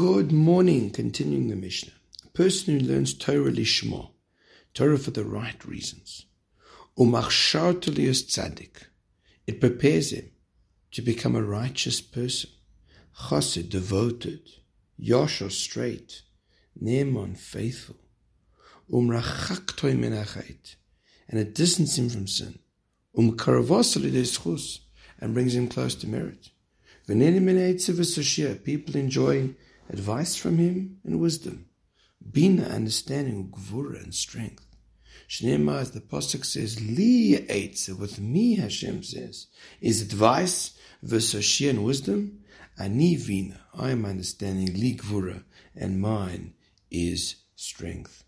Good morning. Continuing the Mishnah. A person who learns Torah lishma, Torah for the right reasons, tzaddik, it prepares him to become a righteous person, chassid, devoted, yashar, straight, ne'eman, faithful, umrachak menachait, and it distances him from sin, umkaravas and brings him close to merit. People enjoy advice from him and wisdom. Bina, understanding, gvura, and strength. Shnema, as the Pasuk says, Li Eitze, with me, Hashem says, is advice, v'soshia, and wisdom. Ani Vina, I am understanding, Li Gvura, and mine is strength.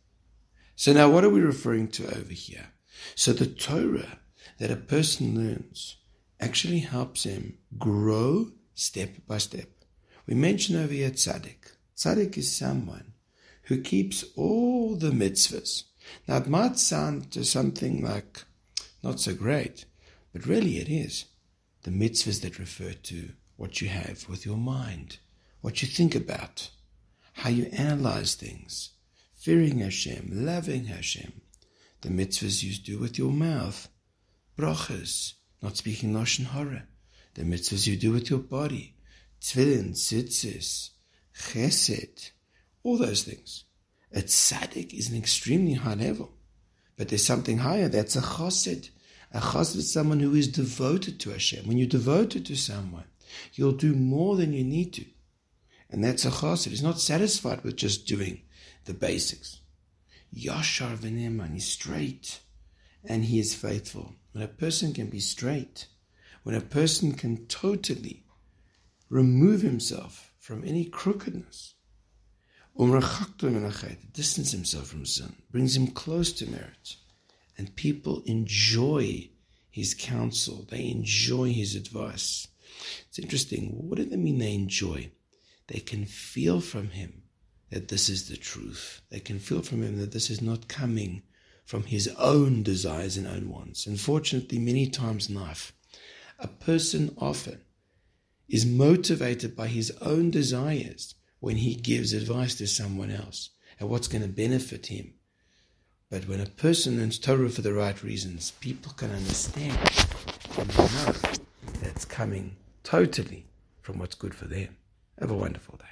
So now what are we referring to over here? So the Torah that a person learns actually helps him grow step by step. We mention over here tzaddik. Tzaddik is someone who keeps all the mitzvahs. Now it might sound to something like not so great, but really it is. The mitzvahs that refer to what you have with your mind, what you think about, how you analyze things, fearing Hashem, loving Hashem, the mitzvahs you do with your mouth, brachas, not speaking lashon hara, the mitzvahs you do with your body, tefillin, tzitzis, chesed, all those things. A tzaddik is an extremely high level. But there's something higher, that's a chassid. A chassid is someone who is devoted to Hashem. When you're devoted to someone, you'll do more than you need to. And that's a chassid. He's not satisfied with just doing the basics. Yashar v'neman, he's straight and he is faithful. When a person can be straight, when a person can totally remove himself from any crookedness, distance himself from sin, brings him close to merit, and people enjoy his counsel, they enjoy his advice. It's interesting. What do they mean they enjoy? They can feel from him that this is the truth. They can feel from him that this is not coming from his own desires and own wants. Unfortunately, many times in life, a person often is motivated by his own desires when he gives advice to someone else and what's going to benefit him. But when a person learns Torah for the right reasons, people can understand and know that it's coming totally from what's good for them. Have a wonderful day.